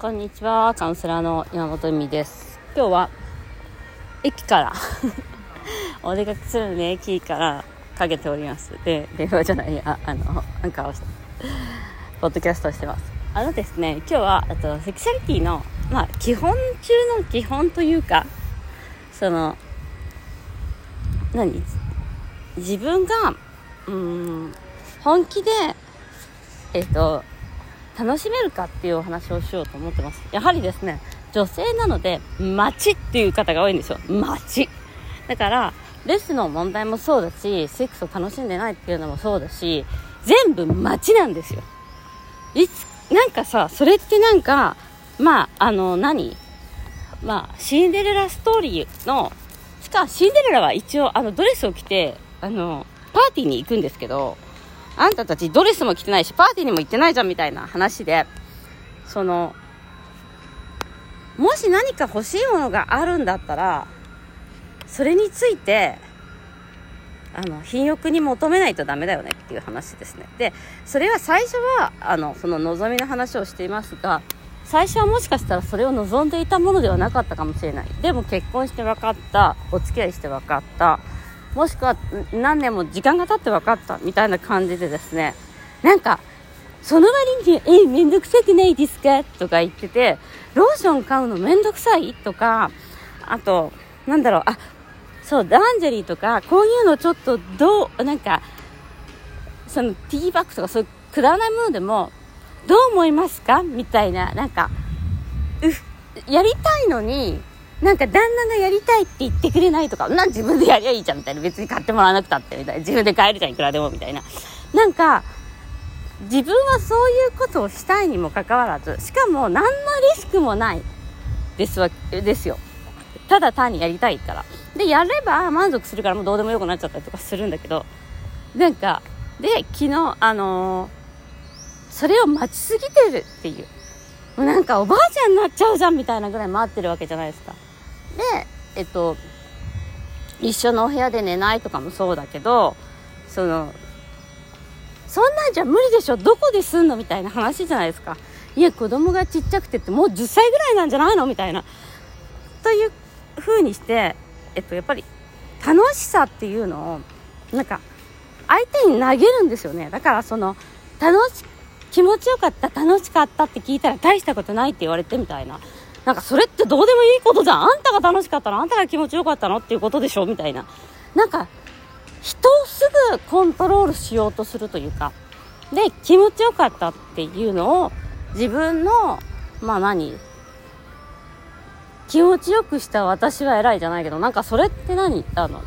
こんにちはカウンセラーの山本美です。今日は駅から お出かけするので駅からかけております。で電話じゃないああのなんかポッドキャストしてます。あのですね今日はあとセクシャリティのまあ基本中の基本というかその何？自分がうん本気でえっと楽しめるかっていうお話をしようと思ってます。やはりですね、女性なので、街っていう方が多いんですよ。街。だから、レスの問題もそうだし、セックスを楽しんでないっていうのもそうだし、全部街なんですよ。いつ、なんかさ、それってなんか、まあ、あの、何？まあ、シンデレラストーリーの、しか、シンデレラは一応、あの、ドレスを着て、あの、パーティーに行くんですけど、あんたたちドレスも着てないし、パーティーにも行ってないじゃんみたいな話で、その、もし何か欲しいものがあるんだったら、それについて、あの、品欲に求めないとダメだよねっていう話ですね。で、それは最初は、あの、その望みの話をしていますが、最初はもしかしたらそれを望んでいたものではなかったかもしれない。でも結婚して分かった、お付き合いして分かった、もしくは何年も時間が経って分かったみたいな感じでですねなんかその割に、え、めんどくさくないですか？とか言ってて、ローション買うのめんどくさい？とか、あと、なんだろう、あ、そう、ランジェリーとか、こういうのちょっとどう、なんか、そのティーバッグとかそういうくだらないものでも、どう思いますか？みたいな、なんか、う、やりたいのに、なんか旦那がやりたいって言ってくれないとか、なん自分でやりゃいいじゃんみたいな。別に買ってもらわなくたってみたいな。自分で買えるじゃん、いくらでもみたいな。なんか、自分はそういうことをしたいにもかかわらず、しかも何のリスクもないですわ、ですよ。ただ単にやりたいから。で、やれば満足するからもうどうでもよくなっちゃったりとかするんだけど、なんか、で、昨日、あのー、それを待ちすぎてるっていう。もうなんかおばあちゃんになっちゃうじゃんみたいなぐらい待ってるわけじゃないですか。で、えっと、一緒のお部屋で寝ないとかもそうだけど、その、そんなんじゃ無理でしょどこですんのみたいな話じゃないですか。いや、子供がちっちゃくてってもう10歳ぐらいなんじゃないの？みたいな。という風にして、えっと、やっぱり楽しさっていうのを、なんか、相手に投げるんですよね。だからその、楽し、気持ちよかった、楽しかったって聞いたら大したことないって言われてみたいな。なんかそれってどうでもいいことじゃん？あんたが楽しかったの？あんたが気持ちよかったの？っていうことでしょ？みたいな。なんか、人をすぐコントロールしようとするというか。で、気持ちよかったっていうのを自分の、まあ何？気持ちよくした私は偉いじゃないけど、なんかそれって何？あの、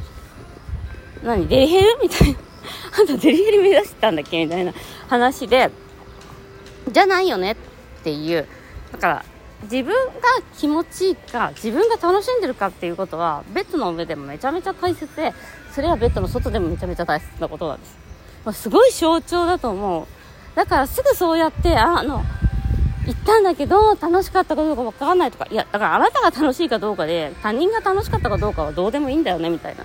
何？デリヘル？みたいな。あんたデリヘル目指してたんだっけ？みたいな話で、じゃないよねっていう。だから、自分が気持ちいいか自分が楽しんでるかっていうことはベッドの上でもめちゃめちゃ大切でそれはベッドの外でもめちゃめちゃ大切なことなんです、まあ、すごい象徴だと思う。だからすぐそうやってあの行ったんだけど楽しかったかどうかわからないとかいやだからあなたが楽しいかどうかで他人が楽しかったかどうかはどうでもいいんだよねみたいな。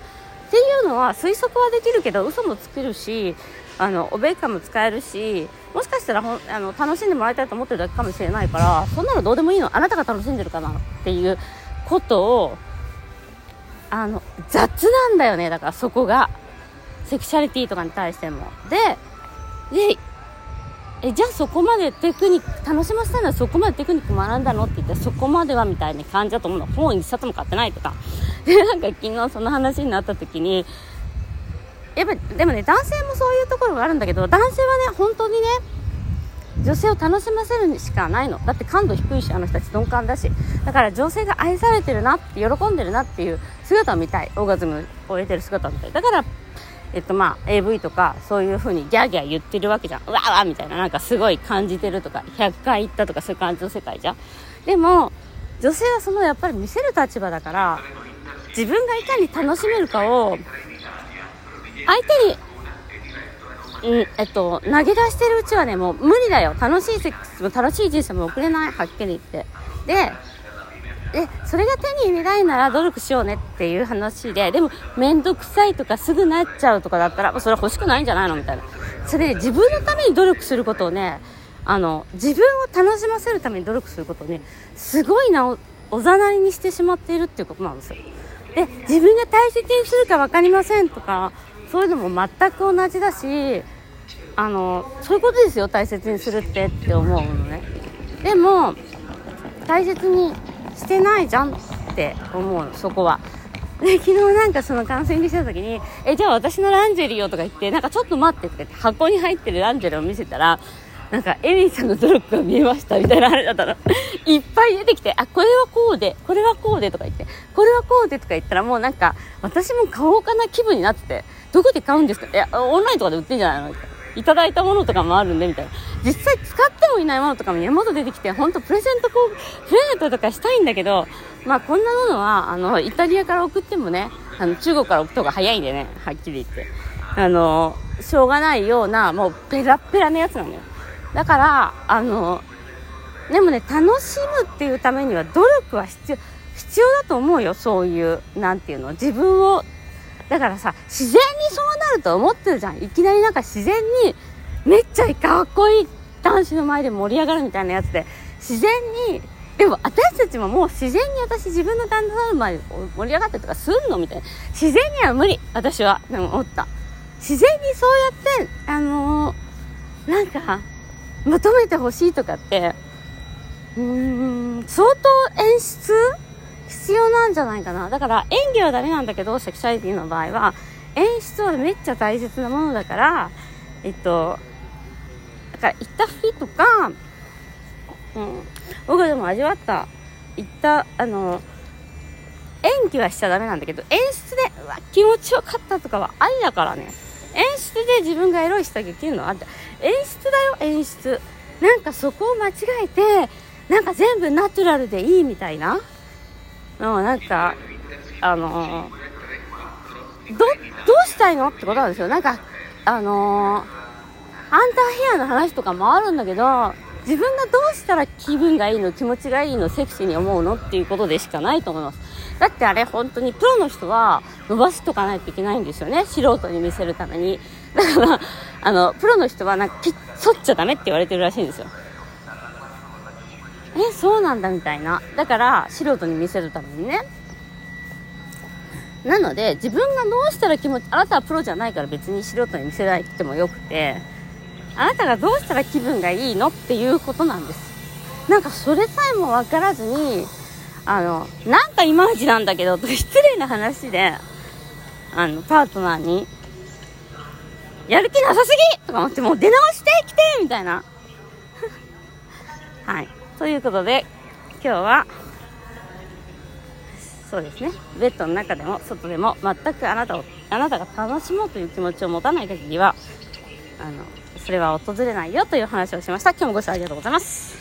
っていうのは推測はできるけど嘘もつけるしあのおべっかも使えるしもしかしたらほあの楽しんでもらいたいと思ってるだけかもしれないからそんなのどうでもいいの。あなたが楽しんでるかなっていうことをあの雑なんだよね。だからそこがセクシャリティとかに対しても。ででえじゃあそこまでテクニック楽しませたいのはそこまでテクニック学んだのって言ってそこまではみたいな感じだと思うの。本一冊も買ってないとか。でなんか昨日その話になった時にやっぱでもね男性もそういうところがあるんだけど男性はね本当にね女性を楽しませるしかないの。だって感度低いしあの人たち鈍感だし。だから女性が愛されてるなって喜んでるなっていう姿を見たい。オーガズムを得てる姿を見たい。だからえっとまあ AV とかそういう風にギャーギャー言ってるわけじゃんうわうわみたいななんかすごい感じてるとか100回行ったとかそういう感じの世界じゃんでも女性はそのやっぱり見せる立場だから自分がいかに楽しめるかを相手に、ん、えっと、投げ出してるうちはね、もう無理だよ。楽しいセックスも楽しい人生も送れない。はっきり言って。で、で、それが手に入れないなら努力しようねっていう話で、でも、めんどくさいとかすぐなっちゃうとかだったら、それは欲しくないんじゃないのみたいな。それで、自分のために努力することをね、あの、自分を楽しませるために努力することをね、すごいなお、おざなりにしてしまっているっていうことなんですよ。で、自分が大切にするか分かりませんとか、そういうのも全く同じだし、あの、そういうことですよ、大切にするってって思うのね。でも、大切にしてないじゃんって思う、そこは。で、昨日なんかそのカウンセリングしてた時に、え、じゃあ私のランジェリーをとか言って、なんかちょっと待ってって箱に入ってるランジェリーを見せたら、なんか、エミさんの努力が見えましたみたいな話だったら、いっぱい出てきて、あ、これはこうで、これはこうでとか言って、これはこうでとか言ったらもうなんか、私も買おうかな気分になってて、どこで買うんですかいや、オンラインとかで売ってんじゃないのいいただいたものとかもあるんで、みたいな。実際使ってもいないものとかも山ほど出てきて、ほんとプレゼントこう、プレゼントとかしたいんだけど、まあこんなものは、あの、イタリアから送ってもね、あの、中国から送った方が早いんでね、はっきり言って。あの、しょうがないような、もうペラペラなやつなのよ。だから、あの、でもね、楽しむっていうためには努力は必要、必要だと思うよ、そういう、なんていうの、自分を、だからさ、自然にそうなると思ってるじゃん。いきなりなんか自然に、めっちゃかっこいい男子の前で盛り上がるみたいなやつで、自然に、でも私たちももう自然に私自分の旦那さんの前で盛り上がってとかすんのみたいな。自然には無理。私は。でも思った。自然にそうやって、あのー、なんか、求めてほしいとかって、うーん、相当演出必要なんじゃないかな。だから演技はダメなんだけど、セクシャリティの場合は、演出はめっちゃ大切なものだから、えっと、だから行った日とか、うん、僕でも味わった、行った、あの、演技はしちゃダメなんだけど、演出で、うわ、気持ちよかったとかはありだからね。演出で自分がエロい下着着るのあって、演出だよ、演出。なんかそこを間違えて、なんか全部ナチュラルでいいみたいなのなんか、あのー、ど、どうしたいのってことなんですよ。なんか、あのー、アンターヘアの話とかもあるんだけど、自分がどうしたら気分がいいの、気持ちがいいの、セクシーに思うのっていうことでしかないと思います。だってあれ本当にプロの人は伸ばしとかないといけないんですよね。素人に見せるために。だから、あの、プロの人はなんかピッ、反っちゃダメって言われてるらしいんですよ。え、そうなんだみたいな。だから、素人に見せるためにね。なので、自分がどうしたら気持ち、あなたはプロじゃないから別に素人に見せないってもよくて、あなたがどうしたら気分がいいのっていうことなんです。なんかそれさえも分からずに、あの、なんかいまいちなんだけど、と失礼な話で、あの、パートナーに、やる気なさすぎとか思って、もう出直してきてみたいな。はい。ということで、今日は、そうですね、ベッドの中でも外でも全くあなたを、あなたが楽しもうという気持ちを持たない限りは、あの、それは訪れないよという話をしました。今日もご視聴ありがとうございます。